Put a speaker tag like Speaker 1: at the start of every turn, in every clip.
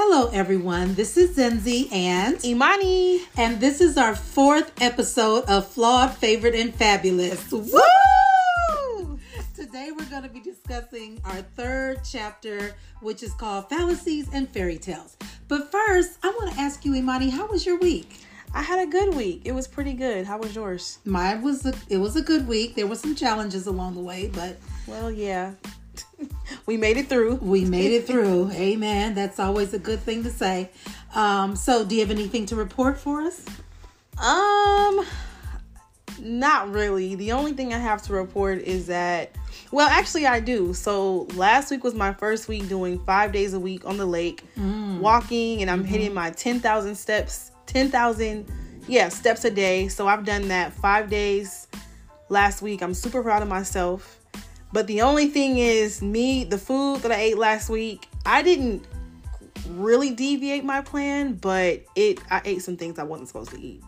Speaker 1: Hello, everyone. This is Zenzi and
Speaker 2: Imani.
Speaker 1: and this is our fourth episode of Flawed, Favorite, and Fabulous. Woo! Today, we're going to be discussing our third chapter, which is called Fallacies and Fairy Tales. But first, I want to ask you, Imani, how was your week?
Speaker 2: I had a good week. It was pretty good. How was yours?
Speaker 1: Mine was a, it was a good week. There were some challenges along the way, but
Speaker 2: Well, yeah. We made it through.
Speaker 1: we made it through. Amen. That's always a good thing to say. Um, so, do you have anything to report for us?
Speaker 2: Um not really. The only thing I have to report is that well, actually I do. So, last week was my first week doing 5 days a week on the lake, walking and I'm hitting my 10,000 steps, 10,000 yeah, steps a day. So, I've done that 5 days last week. I'm super proud of myself. But the only thing is, me, the food that I ate last week, I didn't really deviate my plan, but it I ate some things I wasn't supposed to eat.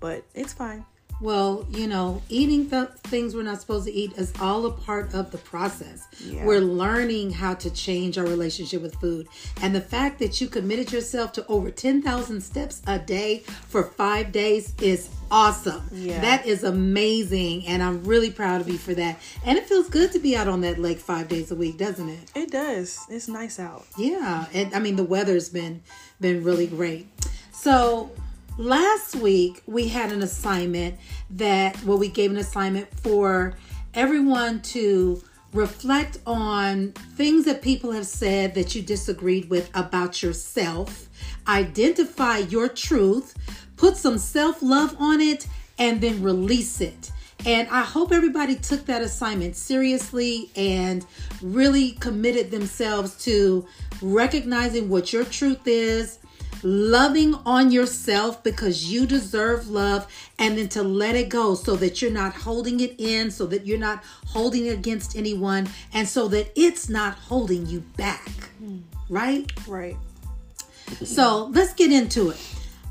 Speaker 2: But it's fine.
Speaker 1: Well, you know, eating th- things we're not supposed to eat is all a part of the process.
Speaker 2: Yeah.
Speaker 1: We're learning how to change our relationship with food. And the fact that you committed yourself to over 10,000 steps a day for five days is awesome.
Speaker 2: Yeah.
Speaker 1: That is amazing. And I'm really proud of you for that. And it feels good to be out on that lake five days a week, doesn't it?
Speaker 2: It does. It's nice out.
Speaker 1: Yeah, and I mean the weather's been been really great. So last week we had an assignment that well we gave an assignment for everyone to reflect on things that people have said that you disagreed with about yourself, identify your truth, put some self-love on it and then release it. And I hope everybody took that assignment seriously and really committed themselves to recognizing what your truth is, loving on yourself because you deserve love, and then to let it go so that you're not holding it in, so that you're not holding it against anyone, and so that it's not holding you back. Right?
Speaker 2: Right.
Speaker 1: So let's get into it.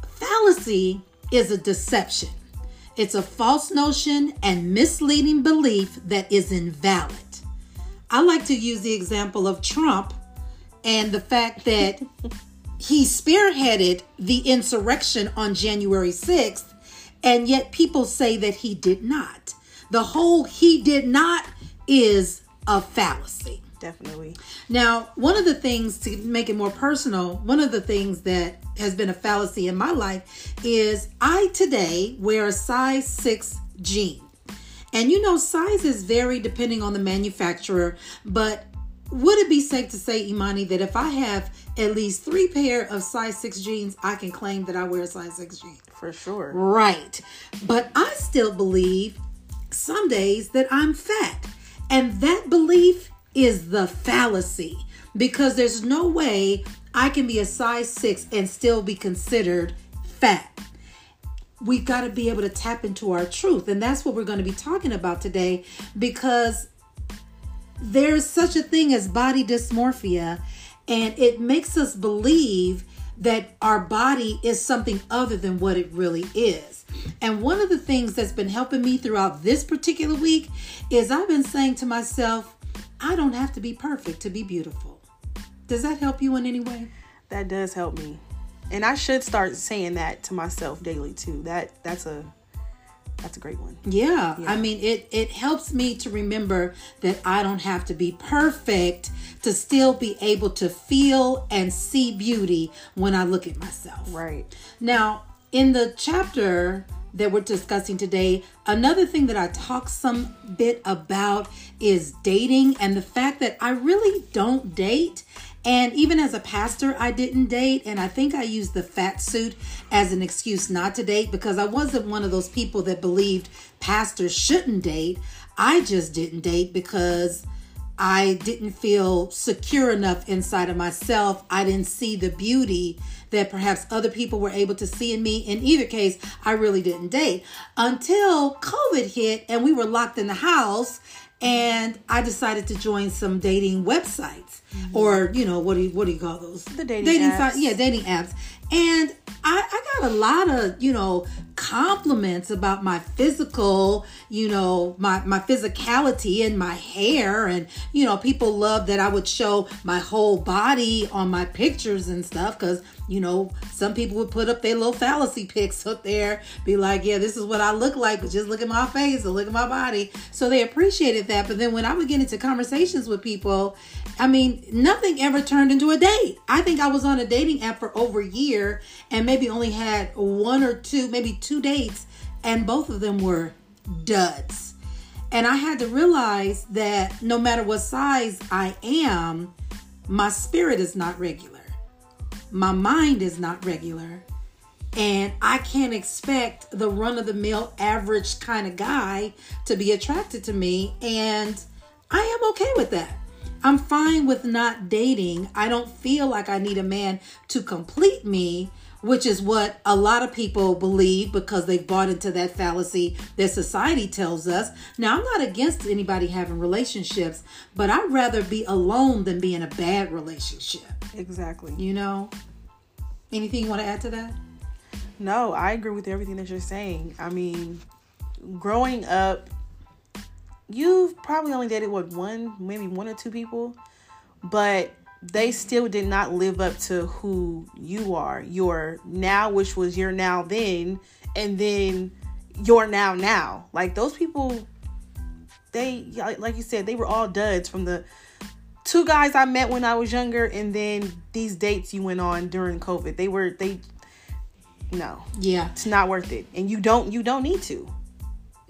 Speaker 1: Fallacy is a deception. It's a false notion and misleading belief that is invalid. I like to use the example of Trump and the fact that he spearheaded the insurrection on January 6th, and yet people say that he did not. The whole he did not is a fallacy.
Speaker 2: Definitely.
Speaker 1: Now, one of the things to make it more personal, one of the things that has been a fallacy in my life is I today wear a size 6 jean. And you know, sizes vary depending on the manufacturer, but would it be safe to say, Imani, that if I have at least three pair of size 6 jeans, I can claim that I wear a size 6 jean?
Speaker 2: For sure.
Speaker 1: Right. But I still believe some days that I'm fat. And that belief is the fallacy because there's no way I can be a size six and still be considered fat. We've got to be able to tap into our truth. And that's what we're going to be talking about today because there's such a thing as body dysmorphia, and it makes us believe that our body is something other than what it really is. And one of the things that's been helping me throughout this particular week is I've been saying to myself, I don't have to be perfect to be beautiful. Does that help you in any way?
Speaker 2: That does help me. And I should start saying that to myself daily too. That that's a that's a great one.
Speaker 1: Yeah, I mean it it helps me to remember that I don't have to be perfect to still be able to feel and see beauty when I look at myself.
Speaker 2: Right.
Speaker 1: Now, in the chapter that we're discussing today, another thing that I talk some bit about is dating and the fact that I really don't date. And even as a pastor, I didn't date. And I think I used the fat suit as an excuse not to date because I wasn't one of those people that believed pastors shouldn't date. I just didn't date because I didn't feel secure enough inside of myself. I didn't see the beauty that perhaps other people were able to see in me. In either case, I really didn't date until COVID hit and we were locked in the house and I decided to join some dating websites mm-hmm. or you know what do you what do you call those
Speaker 2: the dating, dating apps. Sites,
Speaker 1: yeah dating apps and I, I got a lot of you know compliments about my physical, you know, my my physicality and my hair and you know, people love that I would show my whole body on my pictures and stuff cuz you know, some people would put up their little fallacy pics up there, be like, yeah, this is what I look like, but just look at my face or look at my body. So they appreciated that. But then when I would get into conversations with people, I mean, nothing ever turned into a date. I think I was on a dating app for over a year and maybe only had one or two, maybe two dates, and both of them were duds. And I had to realize that no matter what size I am, my spirit is not regular my mind is not regular and I can't expect the run of the mill average kind of guy to be attracted to me. And I am okay with that. I'm fine with not dating. I don't feel like I need a man to complete me, which is what a lot of people believe because they've bought into that fallacy that society tells us. Now, I'm not against anybody having relationships, but I'd rather be alone than be in a bad relationship.
Speaker 2: Exactly.
Speaker 1: You know? Anything you want to add to that?
Speaker 2: No, I agree with everything that you're saying. I mean, growing up, you've probably only dated what one, maybe one or two people, but they still did not live up to who you are. Your now, which was your now then, and then your now now. Like those people, they like you said, they were all duds from the two guys I met when I was younger, and then these dates you went on during COVID. They were they. No.
Speaker 1: Yeah.
Speaker 2: It's not worth it, and you don't you don't need to.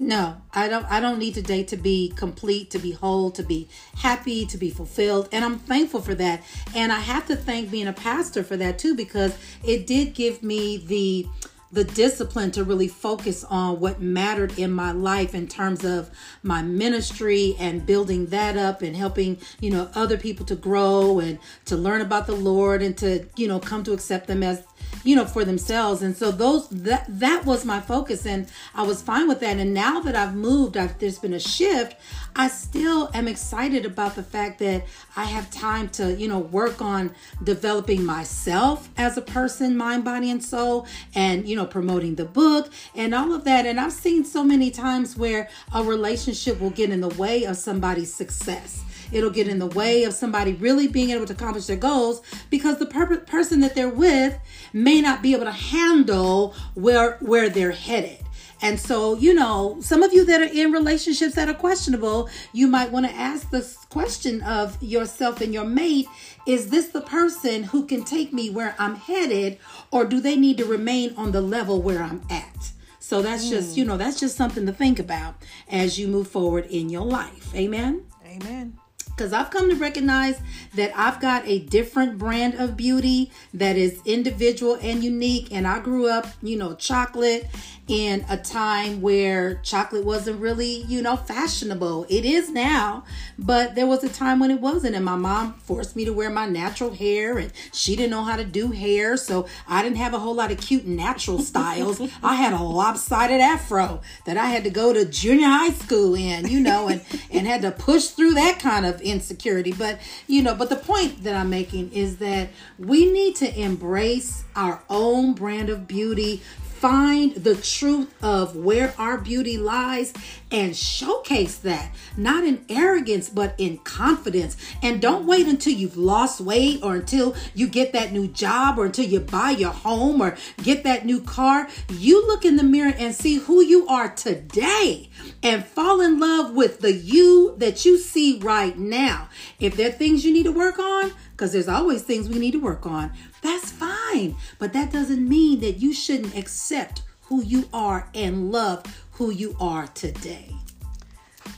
Speaker 1: No, I don't I don't need to date to be complete, to be whole, to be happy, to be fulfilled. And I'm thankful for that. And I have to thank being a pastor for that too because it did give me the the discipline to really focus on what mattered in my life in terms of my ministry and building that up and helping, you know, other people to grow and to learn about the Lord and to, you know, come to accept them as you know for themselves. And so those that that was my focus and i was fine with that. And now that i've moved I've, there's been a shift i still am excited about the fact that i have time to you know work on developing myself as a person mind body and soul and you know promoting the book and all of that. And i've seen so many times where a relationship will get in the way of somebody's success. It'll get in the way of somebody really being able to accomplish their goals because the per- person that they're with may not be able to handle where where they're headed. And so, you know, some of you that are in relationships that are questionable, you might want to ask this question of yourself and your mate Is this the person who can take me where I'm headed, or do they need to remain on the level where I'm at? So that's just, hmm. you know, that's just something to think about as you move forward in your life. Amen.
Speaker 2: Amen
Speaker 1: because I've come to recognize that I've got a different brand of beauty that is individual and unique. And I grew up, you know, chocolate in a time where chocolate wasn't really, you know, fashionable. It is now, but there was a time when it wasn't. And my mom forced me to wear my natural hair, and she didn't know how to do hair. So I didn't have a whole lot of cute natural styles. I had a lopsided afro that I had to go to junior high school in, you know, and, and had to push through that kind of insecurity. But, you know, but the point that I'm making is that we need to embrace our own brand of beauty find the truth of where our beauty lies and showcase that, not in arrogance, but in confidence. And don't wait until you've lost weight or until you get that new job or until you buy your home or get that new car. You look in the mirror and see who you are today and fall in love with the you that you see right now. If there are things you need to work on, because there's always things we need to work on, that's fine. But that doesn't mean that you shouldn't accept who you are and love who you are today.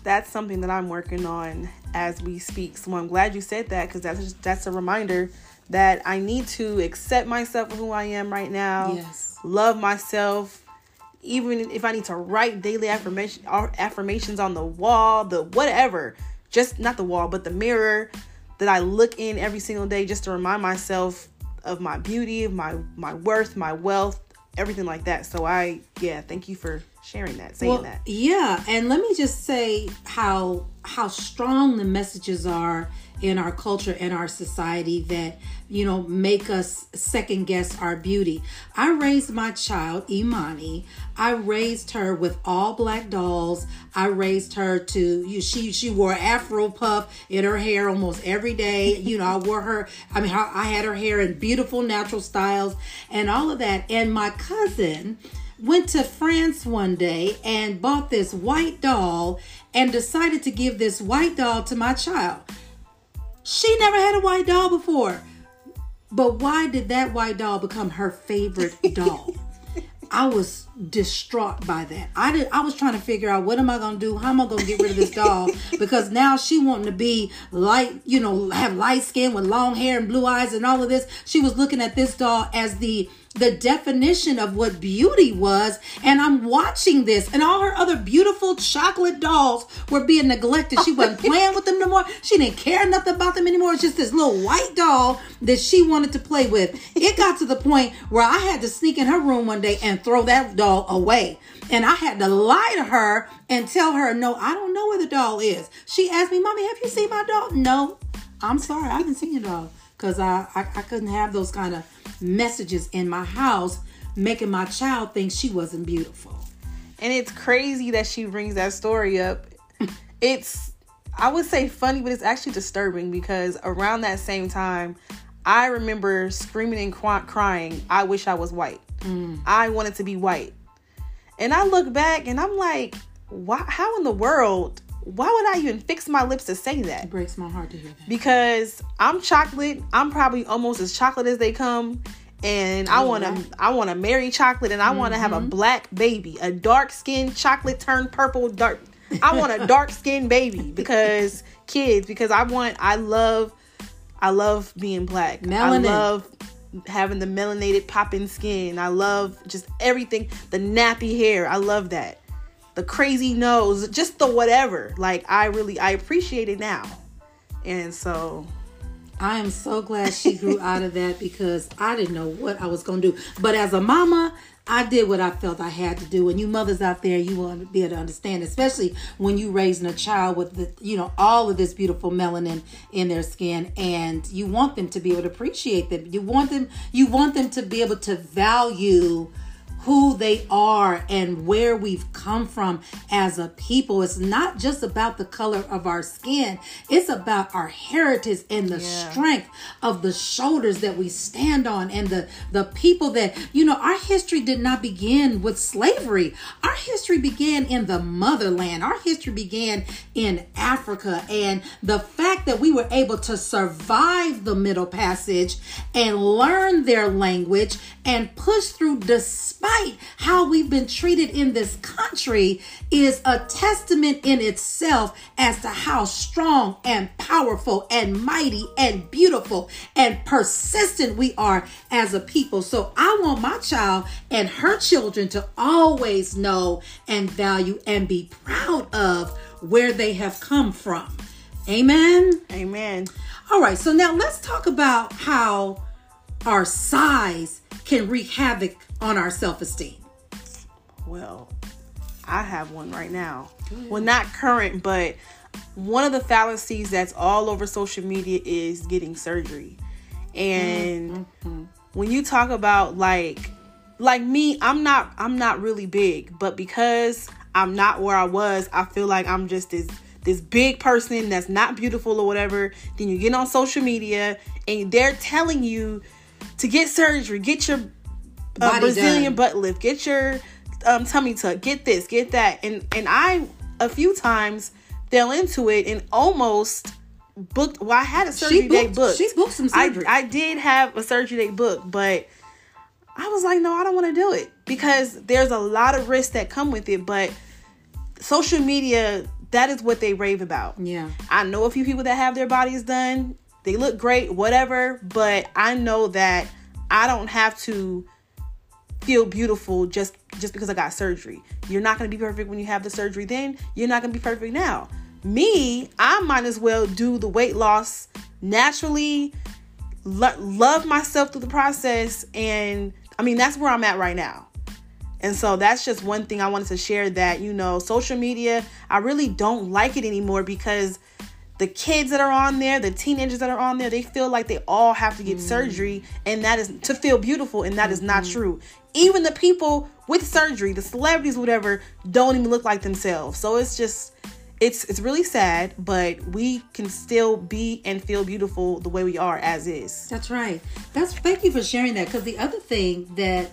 Speaker 2: That's something that I'm working on as we speak. So I'm glad you said that because that's just, that's a reminder that I need to accept myself for who I am right now.
Speaker 1: Yes.
Speaker 2: Love myself. Even if I need to write daily affirmation affirmations on the wall, the whatever, just not the wall, but the mirror that I look in every single day just to remind myself of my beauty, of my my worth, my wealth, everything like that. So I yeah, thank you for sharing that, saying
Speaker 1: well,
Speaker 2: that.
Speaker 1: Yeah, and let me just say how how strong the messages are in our culture and our society that you know make us second guess our beauty. I raised my child Imani. I raised her with all black dolls. I raised her to you. She she wore afro puff in her hair almost every day. You know, I wore her. I mean, I had her hair in beautiful natural styles and all of that. And my cousin went to France one day and bought this white doll and decided to give this white doll to my child. She never had a white doll before. But why did that white doll become her favorite doll? I was distraught by that. I did. I was trying to figure out what am I gonna do? How am I gonna get rid of this doll? because now she wanting to be light, you know, have light skin with long hair and blue eyes and all of this. She was looking at this doll as the the definition of what beauty was. And I'm watching this, and all her other beautiful chocolate dolls were being neglected. She wasn't oh playing with them no more. She didn't care nothing about them anymore. It's just this little white doll that she wanted to play with. It got to the point where I had to sneak in her room one day and throw that doll away. And I had to lie to her and tell her, no, I don't know where the doll is. She asked me, Mommy, have you seen my doll? No. I'm sorry, I haven't seen your doll. Because I, I, I couldn't have those kind of messages in my house making my child think she wasn't beautiful.
Speaker 2: And it's crazy that she brings that story up. it's I would say funny, but it's actually disturbing because around that same time, I remember screaming and crying, I wish I was white. Mm. I wanted to be white. And I look back and I'm like, why how in the world why would I even fix my lips to say that?
Speaker 1: It breaks my heart to hear that.
Speaker 2: Because I'm chocolate. I'm probably almost as chocolate as they come. And I want to, I want to marry chocolate, and I mm-hmm. want to have a black baby, a dark skinned chocolate turned purple dark. I want a dark skinned baby because kids, because I want, I love, I love being black. Melanin. I love having the melanated popping skin. I love just everything, the nappy hair. I love that the crazy nose, just the whatever. Like I really I appreciate it now. And so
Speaker 1: I am so glad she grew out of that because I didn't know what I was going to do. But as a mama, I did what I felt I had to do. And you mothers out there, you want to be able to understand, especially when you raising a child with the, you know, all of this beautiful melanin in their skin, and you want them to be able to appreciate them. You want them, you want them to be able to value who they are and where we've come from as a people. It's not just about the color of our skin, it's about our heritage and the yeah. strength of the shoulders that we stand on and the, the people that, you know, our history did not begin with slavery. Our history began in the motherland, our history began in Africa. And the fact that we were able to survive the Middle Passage and learn their language and push through despite despite how we've been treated in this country, is a testament in itself as to how strong and powerful and mighty and beautiful and persistent we are as a people. So I want my child and her children to always know and value and be proud of where they have come from. Amen.
Speaker 2: Amen.
Speaker 1: All right, so now let's talk about how our size can wreak havoc on our self esteem?
Speaker 2: Well, I have one right now. Well, not current, but one of the fallacies that's all over social media is getting surgery. And mm-hmm. when you talk about like like me, I'm not I'm not really big, but because I'm not where I was, I feel like I'm just this this big person that's not beautiful or whatever. Then you get on social media and they're telling you to get surgery, get your uh, Brazilian done. butt lift, get your um, tummy tuck, get this, get that, and and I a few times fell into it and almost booked. Well, I had a surgery booked, day booked.
Speaker 1: She booked some surgery.
Speaker 2: I, I did have a surgery day booked, but I was like, no, I don't want to do it because there's a lot of risks that come with it. But social media, that is what they rave about.
Speaker 1: Yeah,
Speaker 2: I know a few people that have their bodies done. They look great, whatever. But I know that I don't have to feel beautiful just just because I got surgery. You're not going to be perfect when you have the surgery then. You're not going to be perfect now. Me, I might as well do the weight loss naturally, lo- love myself through the process and I mean that's where I'm at right now. And so that's just one thing I wanted to share that, you know, social media, I really don't like it anymore because the kids that are on there, the teenagers that are on there, they feel like they all have to get mm. surgery and that is to feel beautiful and that is not mm-hmm. true. Even the people with surgery, the celebrities whatever, don't even look like themselves. So it's just it's it's really sad, but we can still be and feel beautiful the way we are as is.
Speaker 1: That's right. That's thank you for sharing that because the other thing that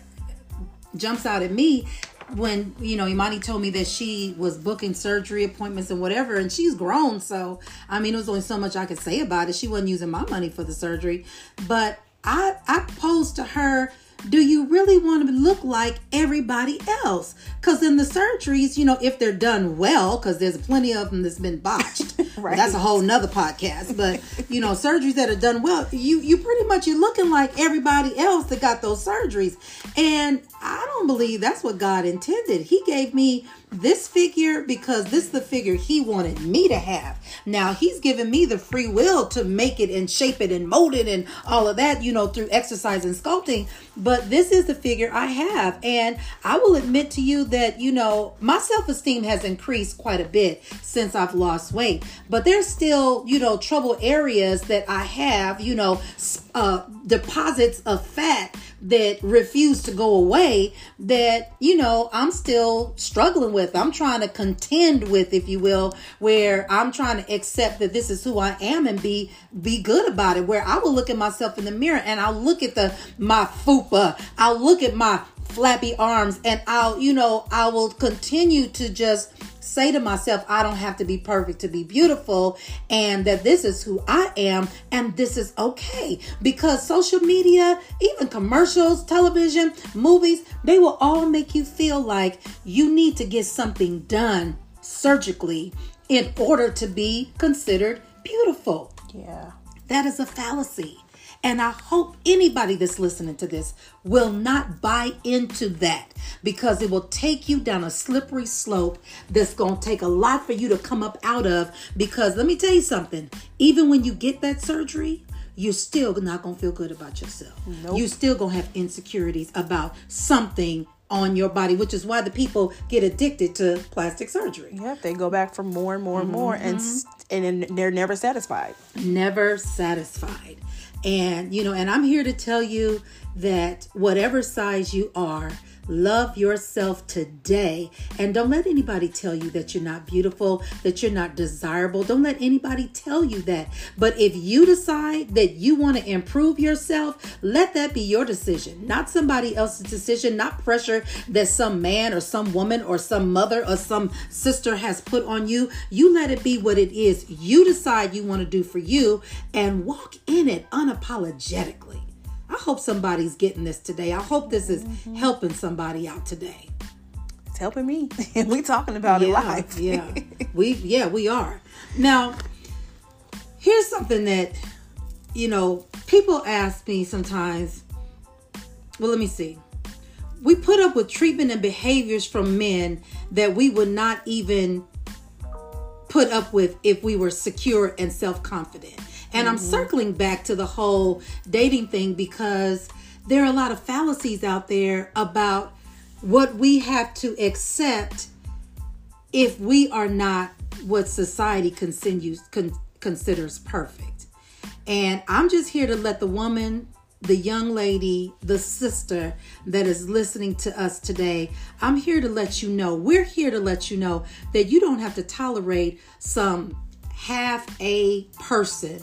Speaker 1: jumps out at me when you know Imani told me that she was booking surgery appointments and whatever, and she's grown, so I mean, it was only so much I could say about it. She wasn't using my money for the surgery, but I I posed to her do you really want to look like everybody else? Because in the surgeries, you know, if they're done well, because there's plenty of them that's been botched. right. That's a whole nother podcast. But you know, surgeries that are done well, you you pretty much you're looking like everybody else that got those surgeries. And I don't believe that's what God intended. He gave me this figure because this is the figure he wanted me to have. Now he's given me the free will to make it and shape it and mold it and all of that, you know, through exercise and sculpting. But this is the figure I have. And I will admit to you that, you know, my self esteem has increased quite a bit since I've lost weight. But there's still, you know, trouble areas that I have, you know, uh, deposits of fat that refuse to go away that, you know, I'm still struggling with. I'm trying to contend with, if you will, where I'm trying to accept that this is who I am and be be good about it. Where I will look at myself in the mirror and I'll look at the my fupa, I'll look at my flappy arms and I'll, you know, I will continue to just say to myself, I don't have to be perfect to be beautiful, and that this is who I am, and this is okay. Because social media, even commercials, television, movies, they will all make you feel like you need to get something done surgically in order to be considered beautiful.
Speaker 2: Yeah.
Speaker 1: That is a fallacy. And I hope anybody that's listening to this will not buy into that because it will take you down a slippery slope that's going to take a lot for you to come up out of. Because let me tell you something, even when you get that surgery, you're still not going to feel good about yourself. Nope. You're still going to have insecurities about something on your body, which is why the people get addicted to plastic surgery.
Speaker 2: Yep, they go back for more and more and mm-hmm. more, and mm-hmm. and they're never satisfied.
Speaker 1: Never satisfied. And, you know, and I'm here to tell you that whatever size you are, Love yourself today. And don't let anybody tell you that you're not beautiful, that you're not desirable. Don't let anybody tell you that. But if you decide that you want to improve yourself, let that be your decision, not somebody else's decision, not pressure that some man or some woman or some mother or some sister has put on you. You let it be what it is. You decide you want to do for you and walk in it unapologetically. I hope somebody's getting this today. I hope this is mm-hmm. helping somebody out today.
Speaker 2: It's helping me. And we talking about
Speaker 1: yeah,
Speaker 2: it live.
Speaker 1: yeah. We yeah, we are. Now, here's something that you know, people ask me sometimes, well, let me see. We put up with treatment and behaviors from men that we would not even put up with if we were secure and self-confident. And mm-hmm. I'm circling back to the whole dating thing because there are a lot of fallacies out there about what we have to accept if we are not what society continues, con- considers perfect. And I'm just here to let the woman, the young lady, the sister that is listening to us today, I'm here to let you know, we're here to let you know that you don't have to tolerate some half a person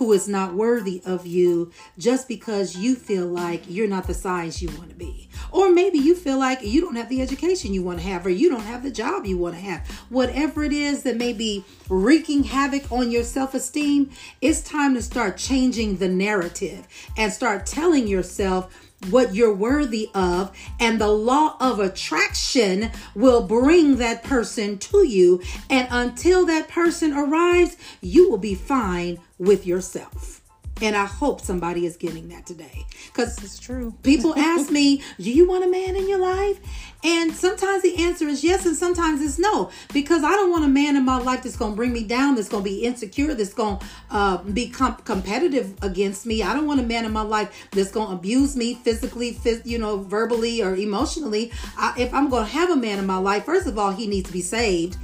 Speaker 1: who is not worthy of you just because you feel like you're not the size you want to be. Or maybe you feel like you don't have the education you want to have, or you don't have the job you want to have. Whatever it is that may be wreaking havoc on your self esteem, it's time to start changing the narrative and start telling yourself what you're worthy of, and the law of attraction will bring that person to you. And until that person arrives, you will be fine with yourself. And I hope somebody is getting that today. Because
Speaker 2: it's true.
Speaker 1: people ask me, Do you want a man in your life? And sometimes the answer is yes, and sometimes it's no. Because I don't want a man in my life that's going to bring me down, that's going to be insecure, that's going to uh, be comp- competitive against me. I don't want a man in my life that's going to abuse me physically, phys- you know, verbally or emotionally. I, if I'm going to have a man in my life, first of all, he needs to be saved.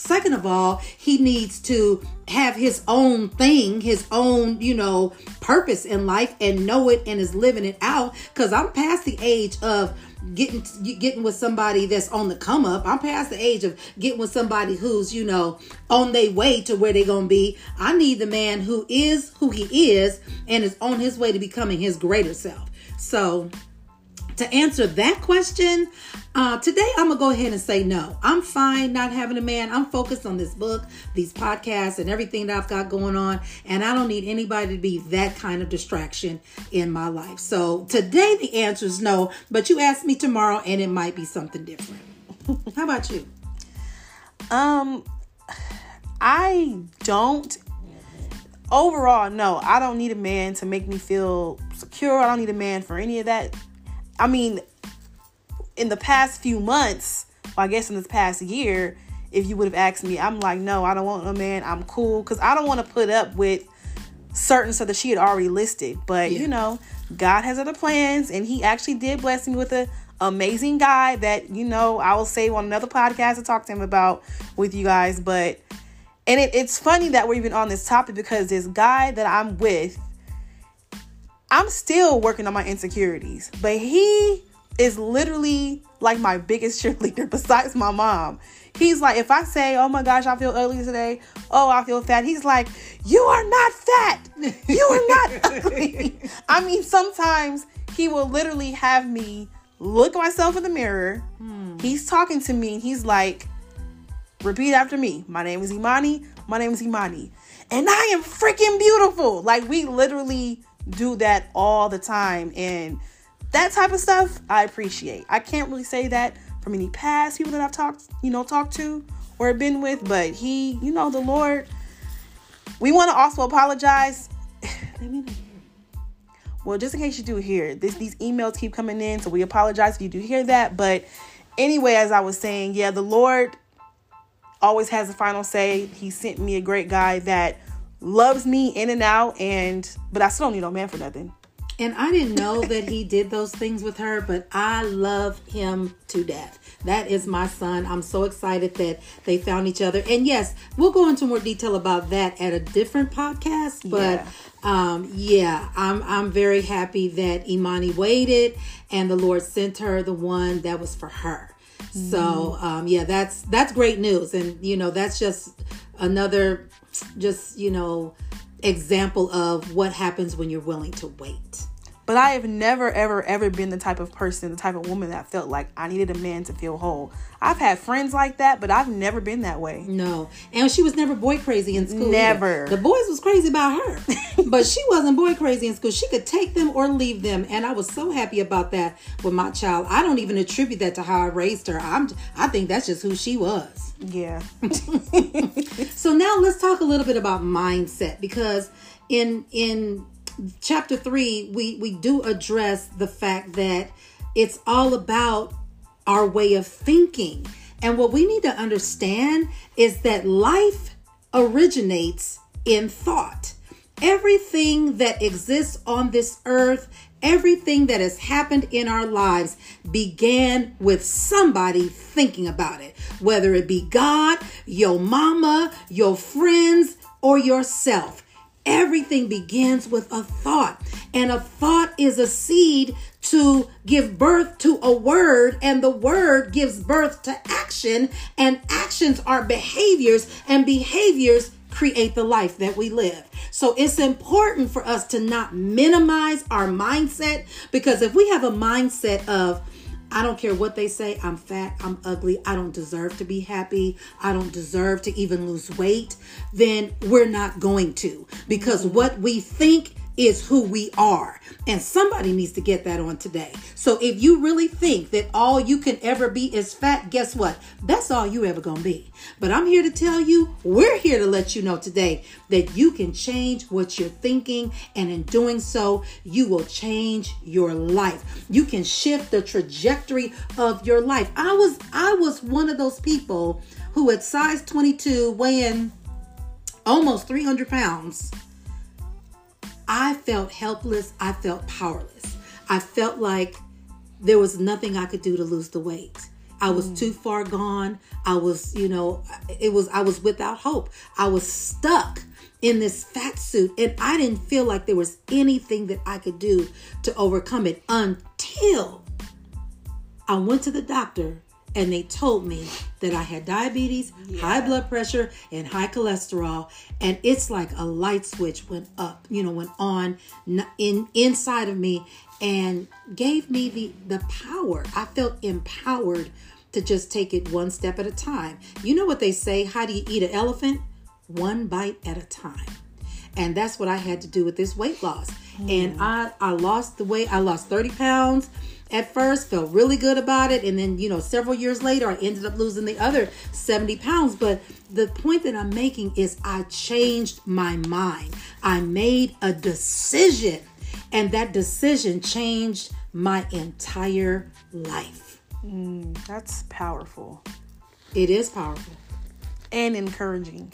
Speaker 1: Second of all, he needs to have his own thing, his own, you know, purpose in life and know it and is living it out. Cause I'm past the age of getting getting with somebody that's on the come up. I'm past the age of getting with somebody who's, you know, on their way to where they're going to be. I need the man who is who he is and is on his way to becoming his greater self. So, to answer that question, uh, today I'm gonna go ahead and say no. I'm fine not having a man. I'm focused on this book, these podcasts, and everything that I've got going on, and I don't need anybody to be that kind of distraction in my life. So today the answer is no, but you ask me tomorrow, and it might be something different. How about you?
Speaker 2: Um, I don't. Overall, no, I don't need a man to make me feel secure. I don't need a man for any of that I mean, in the past few months, well, I guess in this past year, if you would have asked me, I'm like, no, I don't want a man. I'm cool because I don't want to put up with certain stuff that she had already listed. But yeah. you know, God has other plans, and He actually did bless me with a amazing guy that you know I will say on another podcast to talk to him about with you guys. But and it, it's funny that we're even on this topic because this guy that I'm with I'm still working on my insecurities, but he is literally like my biggest cheerleader besides my mom. He's like, if I say, oh my gosh, I feel ugly today, oh, I feel fat, he's like, you are not fat. You are not ugly. I mean, sometimes he will literally have me look at myself in the mirror. Hmm. He's talking to me and he's like, repeat after me. My name is Imani. My name is Imani. And I am freaking beautiful. Like, we literally do that all the time. And that type of stuff I appreciate. I can't really say that from any past people that I've talked, you know, talked to or been with, but he, you know, the Lord. We want to also apologize. well, just in case you do hear this, these emails keep coming in, so we apologize if you do hear that. But anyway, as I was saying, yeah, the Lord always has the final say. He sent me a great guy that loves me in and out, and but I still don't need no man for nothing.
Speaker 1: And I didn't know that he did those things with her, but I love him to death. That is my son. I'm so excited that they found each other. And yes, we'll go into more detail about that at a different podcast. But yeah. um, yeah, I'm I'm very happy that Imani waited and the Lord sent her the one that was for her. Mm-hmm. So um, yeah, that's that's great news, and you know that's just another just, you know, example of what happens when you're willing to wait.
Speaker 2: But I have never, ever, ever been the type of person, the type of woman that felt like I needed a man to feel whole. I've had friends like that, but I've never been that way.
Speaker 1: No. And she was never boy crazy in school.
Speaker 2: Never.
Speaker 1: Either. The boys was crazy about her. but she wasn't boy crazy in school. She could take them or leave them. And I was so happy about that with my child. I don't even attribute that to how I raised her. I'm I think that's just who she was.
Speaker 2: Yeah.
Speaker 1: so now let's talk a little bit about mindset because in in chapter three, we, we do address the fact that it's all about our way of thinking. And what we need to understand is that life originates in thought. Everything that exists on this earth, everything that has happened in our lives began with somebody thinking about it, whether it be God, your mama, your friends, or yourself. Everything begins with a thought, and a thought is a seed to give birth to a word, and the word gives birth to action, and actions are behaviors, and behaviors create the life that we live. So it's important for us to not minimize our mindset because if we have a mindset of, I don't care what they say. I'm fat. I'm ugly. I don't deserve to be happy. I don't deserve to even lose weight. Then we're not going to because what we think is who we are. And somebody needs to get that on today. So if you really think that all you can ever be is fat, guess what? That's all you ever gonna be. But I'm here to tell you, we're here to let you know today that you can change what you're thinking, and in doing so, you will change your life. You can shift the trajectory of your life. I was I was one of those people who at size 22 weighing almost 300 pounds I felt helpless. I felt powerless. I felt like there was nothing I could do to lose the weight. I was mm. too far gone. I was, you know, it was, I was without hope. I was stuck in this fat suit and I didn't feel like there was anything that I could do to overcome it until I went to the doctor and they told me that I had diabetes, yeah. high blood pressure, and high cholesterol. And it's like a light switch went up, you know, went on in inside of me and gave me the the power. I felt empowered to just take it one step at a time. You know what they say? How do you eat an elephant? One bite at a time. And that's what I had to do with this weight loss. Mm. And I I lost the weight. I lost 30 pounds at first, felt really good about it. And then, you know, several years later, I ended up losing the other 70 pounds. But the point that I'm making is I changed my mind. I made a decision, and that decision changed my entire life.
Speaker 2: Mm, that's powerful.
Speaker 1: It is powerful
Speaker 2: and encouraging.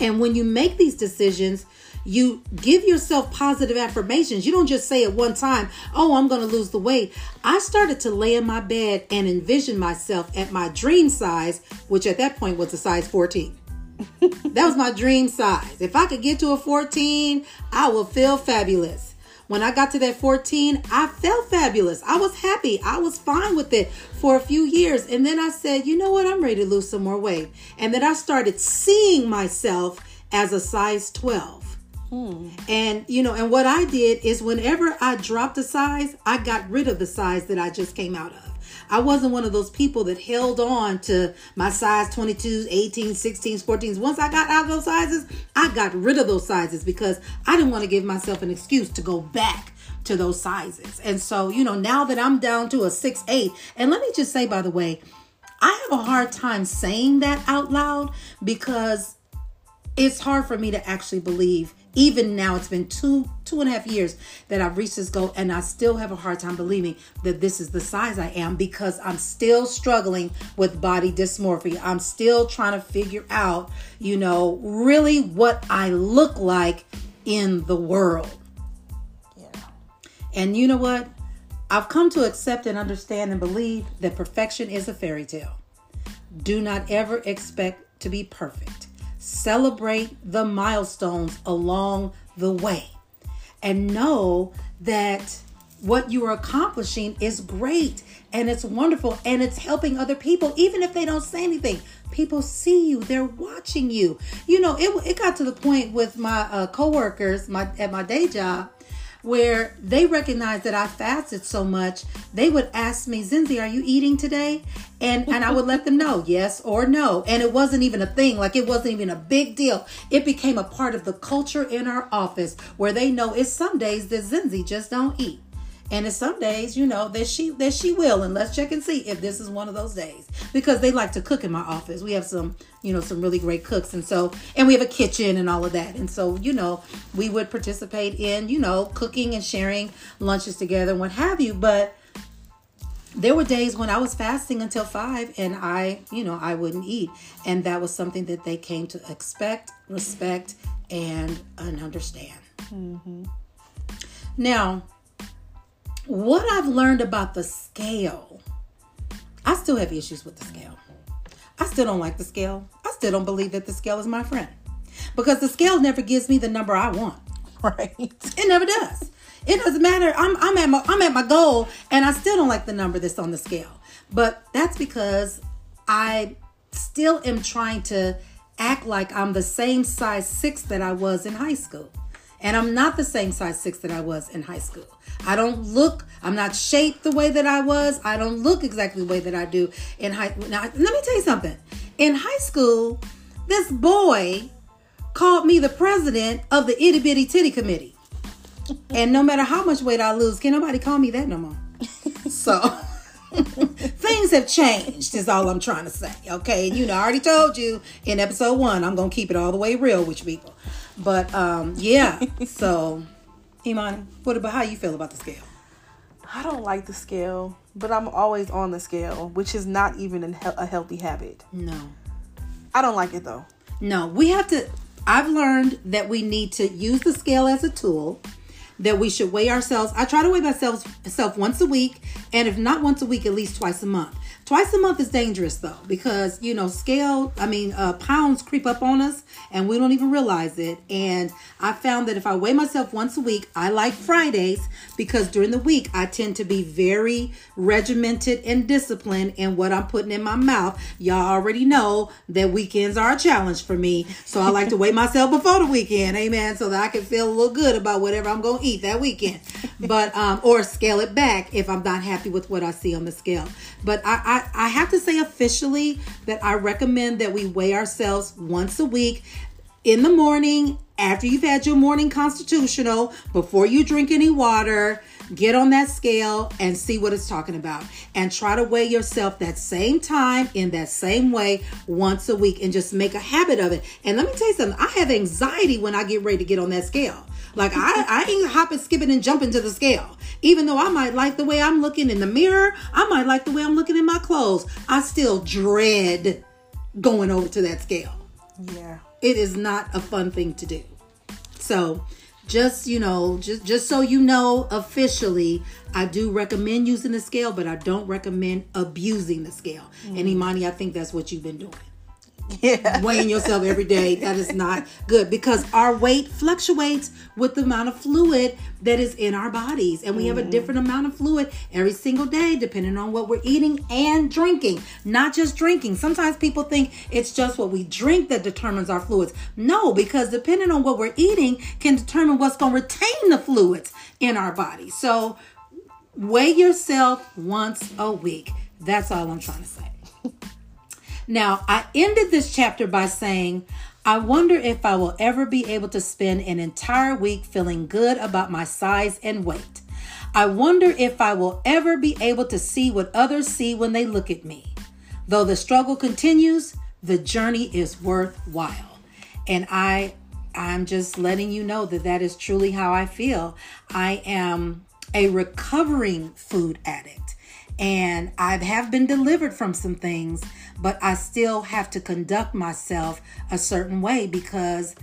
Speaker 1: And when you make these decisions, you give yourself positive affirmations. You don't just say it one time, oh, I'm going to lose the weight. I started to lay in my bed and envision myself at my dream size, which at that point was a size 14. that was my dream size. If I could get to a 14, I will feel fabulous. When I got to that 14, I felt fabulous. I was happy. I was fine with it for a few years. And then I said, you know what? I'm ready to lose some more weight. And then I started seeing myself as a size 12. Hmm. And you know, and what I did is whenever I dropped a size, I got rid of the size that I just came out of. I wasn't one of those people that held on to my size 22s, 18s, 16s, 14s. Once I got out of those sizes, I got rid of those sizes because I didn't want to give myself an excuse to go back to those sizes. And so, you know, now that I'm down to a six eight, and let me just say, by the way, I have a hard time saying that out loud because it's hard for me to actually believe even now it's been two two and a half years that i've reached this goal and i still have a hard time believing that this is the size i am because i'm still struggling with body dysmorphia. I'm still trying to figure out you know really what i look like in the world. Yeah and you know what? I've come to accept and understand and believe that perfection is a fairy tale. Do not ever expect to be perfect Celebrate the milestones along the way. And know that what you are accomplishing is great and it's wonderful and it's helping other people even if they don't say anything. People see you. They're watching you. You know it, it got to the point with my uh, coworkers my at my day job where they recognized that I fasted so much, they would ask me, Zenzi, are you eating today? And and I would let them know, yes or no. And it wasn't even a thing, like it wasn't even a big deal. It became a part of the culture in our office where they know it's some days that Zenzi just don't eat. And it's some days, you know, that she that she will, and let's check and see if this is one of those days because they like to cook in my office. We have some, you know, some really great cooks, and so and we have a kitchen and all of that, and so you know, we would participate in, you know, cooking and sharing lunches together and what have you. But there were days when I was fasting until five, and I, you know, I wouldn't eat, and that was something that they came to expect, respect, and, and understand. Mm-hmm. Now what I've learned about the scale, I still have issues with the scale. I still don't like the scale. I still don't believe that the scale is my friend because the scale never gives me the number I want.
Speaker 2: Right?
Speaker 1: It never does. It doesn't matter. I'm, I'm at my I'm at my goal, and I still don't like the number that's on the scale. But that's because I still am trying to act like I'm the same size six that I was in high school. And I'm not the same size six that I was in high school. I don't look, I'm not shaped the way that I was. I don't look exactly the way that I do in high Now, let me tell you something. In high school, this boy called me the president of the itty bitty titty committee. and no matter how much weight I lose, can nobody call me that no more. So things have changed, is all I'm trying to say. Okay. And you know, I already told you in episode one, I'm gonna keep it all the way real with you people. But um, yeah. so Imani, what about how you feel about the scale?
Speaker 2: I don't like the scale, but I'm always on the scale, which is not even a healthy habit.
Speaker 1: No.
Speaker 2: I don't like it though.
Speaker 1: No, we have to. I've learned that we need to use the scale as a tool. That we should weigh ourselves. I try to weigh myself self once a week, and if not once a week, at least twice a month. Twice a month is dangerous though, because you know, scale, I mean, uh, pounds creep up on us and we don't even realize it. And I found that if I weigh myself once a week, I like Fridays because during the week I tend to be very regimented and disciplined in what I'm putting in my mouth. Y'all already know that weekends are a challenge for me. So I like to weigh myself before the weekend, amen, so that I can feel a little good about whatever I'm to eat that weekend. But, um, or scale it back if I'm not happy with what I see on the scale. But I, I I, have to say officially that I recommend that we weigh ourselves once a week in the morning after you've had your morning constitutional, before you drink any water, get on that scale and see what it's talking about. And try to weigh yourself that same time in that same way once a week and just make a habit of it. And let me tell you something, I have anxiety when I get ready to get on that scale. Like I, I ain't hopping, skipping, and jumping to the scale. Even though I might like the way I'm looking in the mirror, I might like the way I'm looking in my clothes. I still dread going over to that scale.
Speaker 2: Yeah.
Speaker 1: It is not a fun thing to do. So just you know just just so you know officially i do recommend using the scale but i don't recommend abusing the scale mm. and imani i think that's what you've been doing
Speaker 2: yeah.
Speaker 1: weighing yourself every day. That is not good because our weight fluctuates with the amount of fluid that is in our bodies. And we have a mm-hmm. different amount of fluid every single day, depending on what we're eating and drinking. Not just drinking. Sometimes people think it's just what we drink that determines our fluids. No, because depending on what we're eating can determine what's going to retain the fluids in our body. So weigh yourself once a week. That's all I'm trying to say. Now, I ended this chapter by saying, I wonder if I will ever be able to spend an entire week feeling good about my size and weight. I wonder if I will ever be able to see what others see when they look at me. Though the struggle continues, the journey is worthwhile. And I I'm just letting you know that that is truly how I feel. I am a recovering food addict and I have been delivered from some things but I still have to conduct myself a certain way because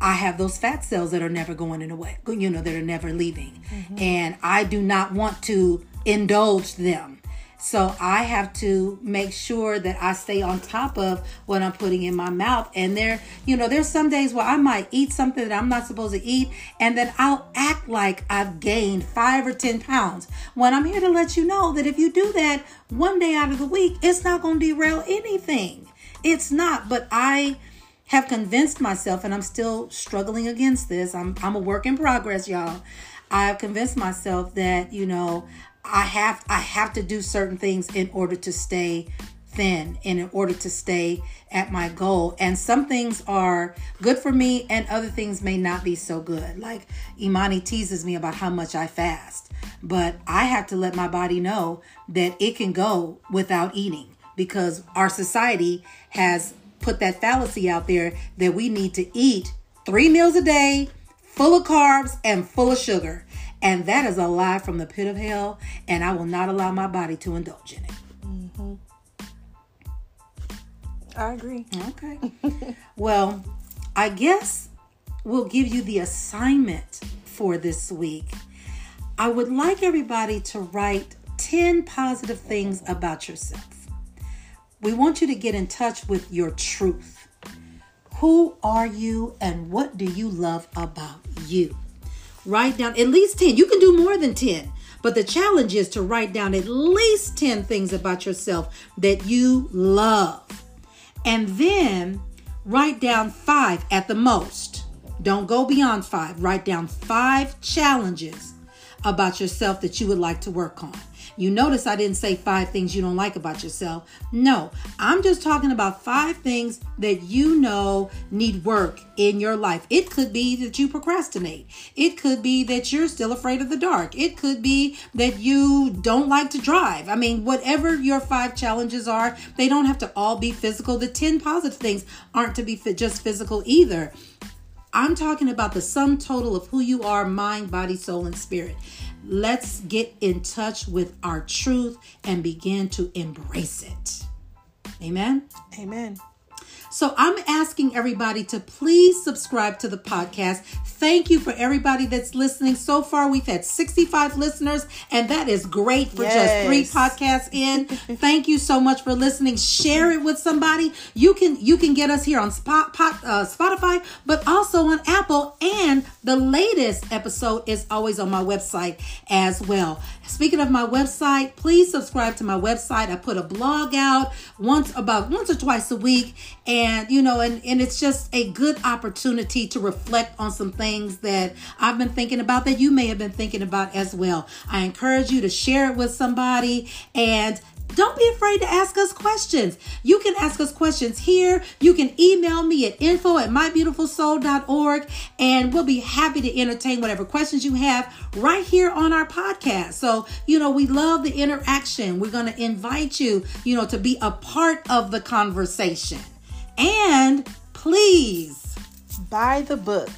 Speaker 1: I have those fat cells that are never going in away, you know, that are never leaving. Mm-hmm. And I do not want to indulge them. So I have to make sure that I stay on top of what I'm putting in my mouth. And there, you know, there's some days where I might eat something that I'm not supposed to eat, and then I'll act like I've gained five or 10 pounds. When I'm here to let you know that if you do that one day out of the week, it's not going to derail anything. It's not. But I have convinced myself, and I'm still struggling against this. I'm, I'm a work in progress, y'all. I've convinced myself that, you know, I have I have to do certain things in order to stay thin and in order to stay at my goal. And some things are good for me and other things may not be so good. Like Imani teases me about how much I fast, but I have to let my body know that it can go without eating because our society has put that fallacy out there that we need to eat 3 meals a day, full of carbs and full of sugar. And that is a lie from the pit of hell, and I will not allow my body to indulge in it.
Speaker 2: Mm-hmm. I agree.
Speaker 1: Okay. well, I guess we'll give you the assignment for this week. I would like everybody to write 10 positive things about yourself. We want you to get in touch with your truth. Who are you and what do you love about you? Write down at least 10. You can do more than 10. But the challenge is to write down at least 10 things about yourself that you love. And then write down five at the most. Don't go beyond five. Write down five challenges about yourself that you would like to work on. You notice I didn't say five things you don't like about yourself. No, I'm just talking about five things that you know need work in your life. It could be that you procrastinate. It could be that you're still afraid of the dark. It could be that you don't like to drive. I mean, whatever your five challenges are, they don't have to all be physical. The 10 positive things aren't to be just physical either. I'm talking about the sum total of who you are mind, body, soul, and spirit. Let's get in touch with our truth and begin to embrace it. Amen.
Speaker 2: Amen.
Speaker 1: So I'm asking everybody to please subscribe to the podcast. Thank you for everybody that's listening. So far, we've had 65 listeners, and that is great for yes. just three podcasts in. Thank you so much for listening. Share it with somebody. You can you can get us here on Spot, Pot, uh, Spotify, but also on Apple. And the latest episode is always on my website as well. Speaking of my website, please subscribe to my website. I put a blog out once about once or twice a week, and you know, and and it's just a good opportunity to reflect on some things that I've been thinking about that you may have been thinking about as well. I encourage you to share it with somebody and don't be afraid to ask us questions. You can ask us questions here. You can email me at info at mybeautifulsoul.org and we'll be happy to entertain whatever questions you have right here on our podcast. So, you know, we love the interaction. We're going to invite you, you know, to be a part of the conversation. And please
Speaker 2: buy the book.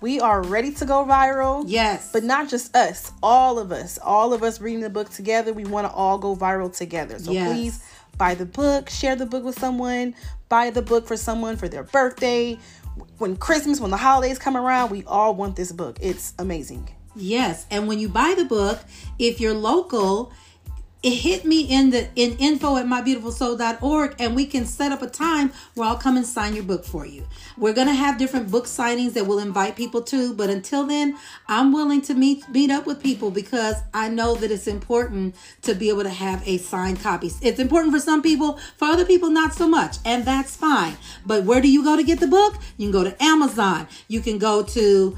Speaker 2: We are ready to go viral.
Speaker 1: Yes.
Speaker 2: But not just us, all of us. All of us reading the book together. We want to all go viral together. So yes. please buy the book, share the book with someone, buy the book for someone for their birthday. When Christmas, when the holidays come around, we all want this book. It's amazing.
Speaker 1: Yes. And when you buy the book, if you're local, it hit me in the in info at mybeautifulsoul.org and we can set up a time where I'll come and sign your book for you. We're gonna have different book signings that we'll invite people to, but until then, I'm willing to meet meet up with people because I know that it's important to be able to have a signed copy. It's important for some people, for other people not so much, and that's fine. But where do you go to get the book? You can go to Amazon. You can go to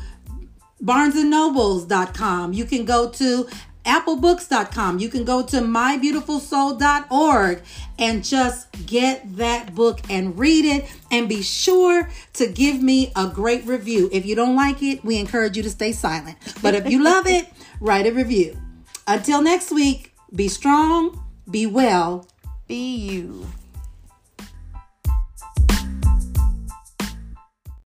Speaker 1: barnesandnobles.com. You can go to applebooks.com. You can go to mybeautifulsoul.org and just get that book and read it and be sure to give me a great review. If you don't like it, we encourage you to stay silent. But if you love it, write a review. Until next week, be strong, be well,
Speaker 2: be you.